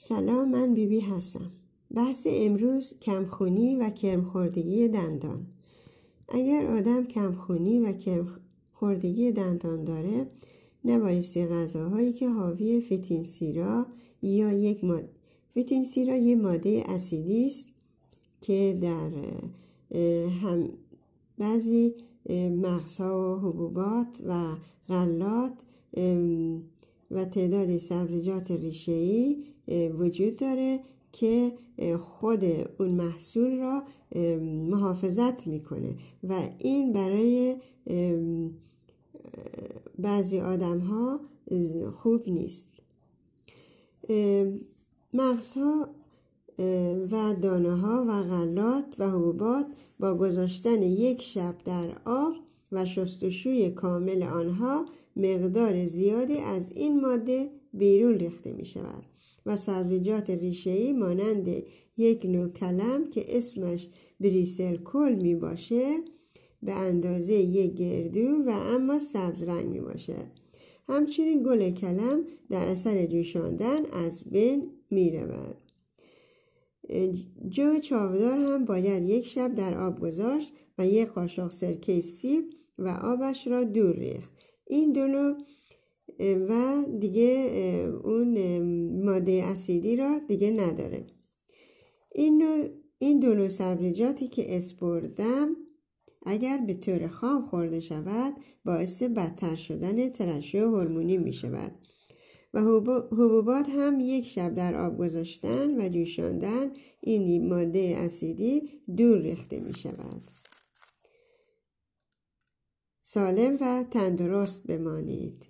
سلام من بیبی بی هستم. بحث امروز کمخونی و کرمخوردگی دندان. اگر آدم کمخونی و کرمخوردگی دندان داره نبایستی غذاهایی که حاوی فتین سیرا یا یک ماده فتین سیرا یه ماده اسیدی است که در هم بعضی مغزها و حبوبات و غلات و تعداد سبزیجات ریشه‌ای وجود داره که خود اون محصول را محافظت می‌کنه. و این برای بعضی آدم ها خوب نیست. مغزها و دانه ها و غلات و حبوبات با گذاشتن یک شب در آب و شستشوی کامل آنها مقدار زیادی از این ماده بیرون ریخته می شود و سبزیجات ریشه‌ای مانند یک نوع کلم که اسمش بریسل کل می باشه به اندازه یک گردو و اما سبز رنگ می باشه همچنین گل کلم در اثر جوشاندن از بین می رود. جو چاودار هم باید یک شب در آب گذاشت و یک قاشق سرکه سیب و آبش را دور ریخت. این دو و دیگه اون ماده اسیدی را دیگه نداره. این, این دو سبزیجاتی که اسپردم اگر به طور خام خورده شود باعث بدتر شدن ترشح هورمونی می شود. و حبوبات هم یک شب در آب گذاشتن و جوشاندن این ماده اسیدی دور ریخته می شود. سالم و تندرست بمانید.